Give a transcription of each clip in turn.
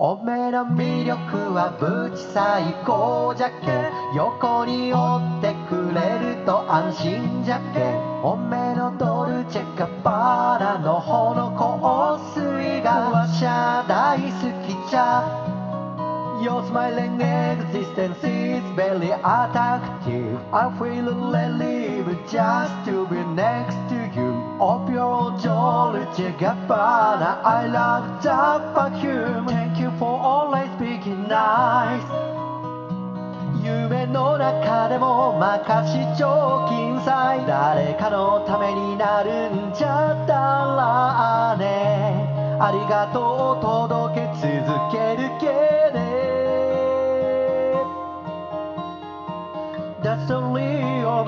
おめの魅力はぶち最高じゃけ横に追ってくれると安心じゃけおめのドルチェガバラのほの香水がわしゃ大好きじゃ Your smiling existence is very attractive. I feel relieved just to be next to you. Of your Dolce Gabbana, I love the vacuum. Thank you for always being nice. 夢の中でも任し貯金さえ誰かのためになるんじゃったらねありがとう届け続け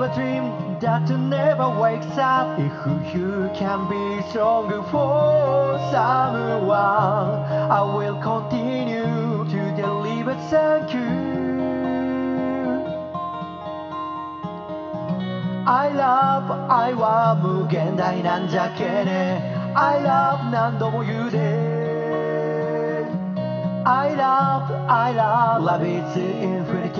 of a dream that never wakes up If you can be strong for someone I will continue to deliver thank you I love 愛は無限大なんじゃけね I love 何度も言うで I love, I love, love is infinity I love,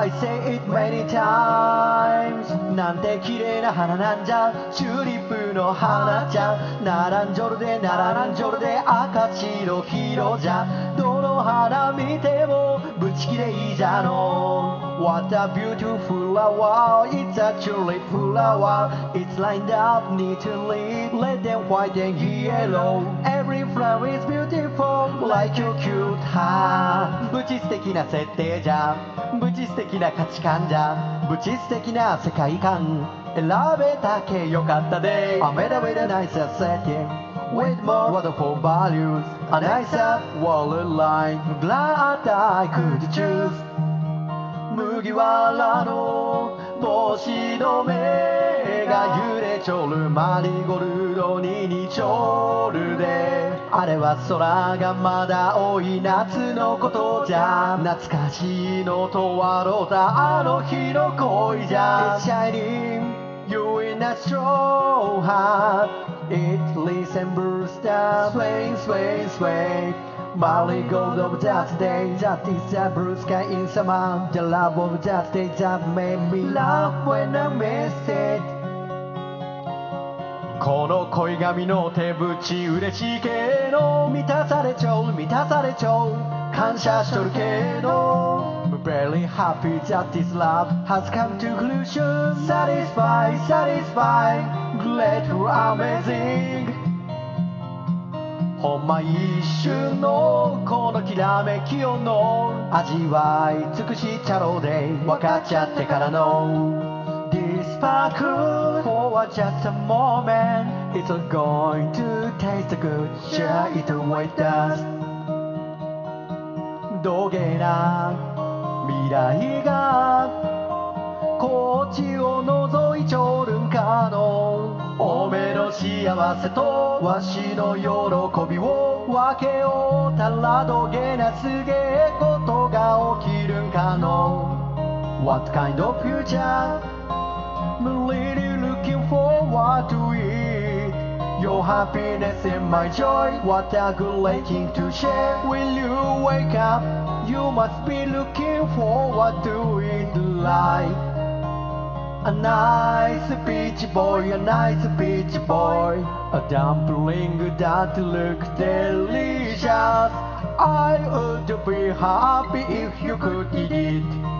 I say it many times なんて綺麗な花なんじゃチューリップの花じゃ並んじょるで並んじょるで赤白黄色じゃどの花見てもぶち綺麗じゃの What a beautiful flower It's a tulip flower It's lined up neatly Red and white and yellow Every flower is beautiful Like your cute heart ぶち素敵な設定じゃぶち素敵な価値観じゃぶち素敵な世界観選べたけよかったで I made a with a nicer setting With more wonderful values A nicer world line Glad I could choose 麦わらの帽子の目が揺れちょるマリゴルドに似ちょるれは空がまだ多い夏のことじゃ懐かしいのと笑うたあの日の恋じゃ It's shining you in a straw hat It resembles the swing swing swing Marigold of that day, that is the blue sky in summer. The love of that day that made me laugh when I missed it. この恋紙の手縁嬉しいけど満たされちゃう満たされちゃう感謝しとるけど Very happy that this love has come to conclusion Satisfied, satisfied, grateful, amazing ほんま一瞬のこのきらめきをの味わい尽くしちゃろうで分かっちゃってからの This sparkle for just a moment It's going to taste good Share it with us どげな未来がこっちを覗いちょるんかのおめの幸せとわしの喜びを分けようたらどげなすげえことが起きるんかの What kind of future I'm really forward to eat. Your happiness and my joy What a good thing to share Will you wake up You must be looking forward to it like a nice beach boy, a nice beach boy, a dumpling that look delicious. I would be happy if you could eat it.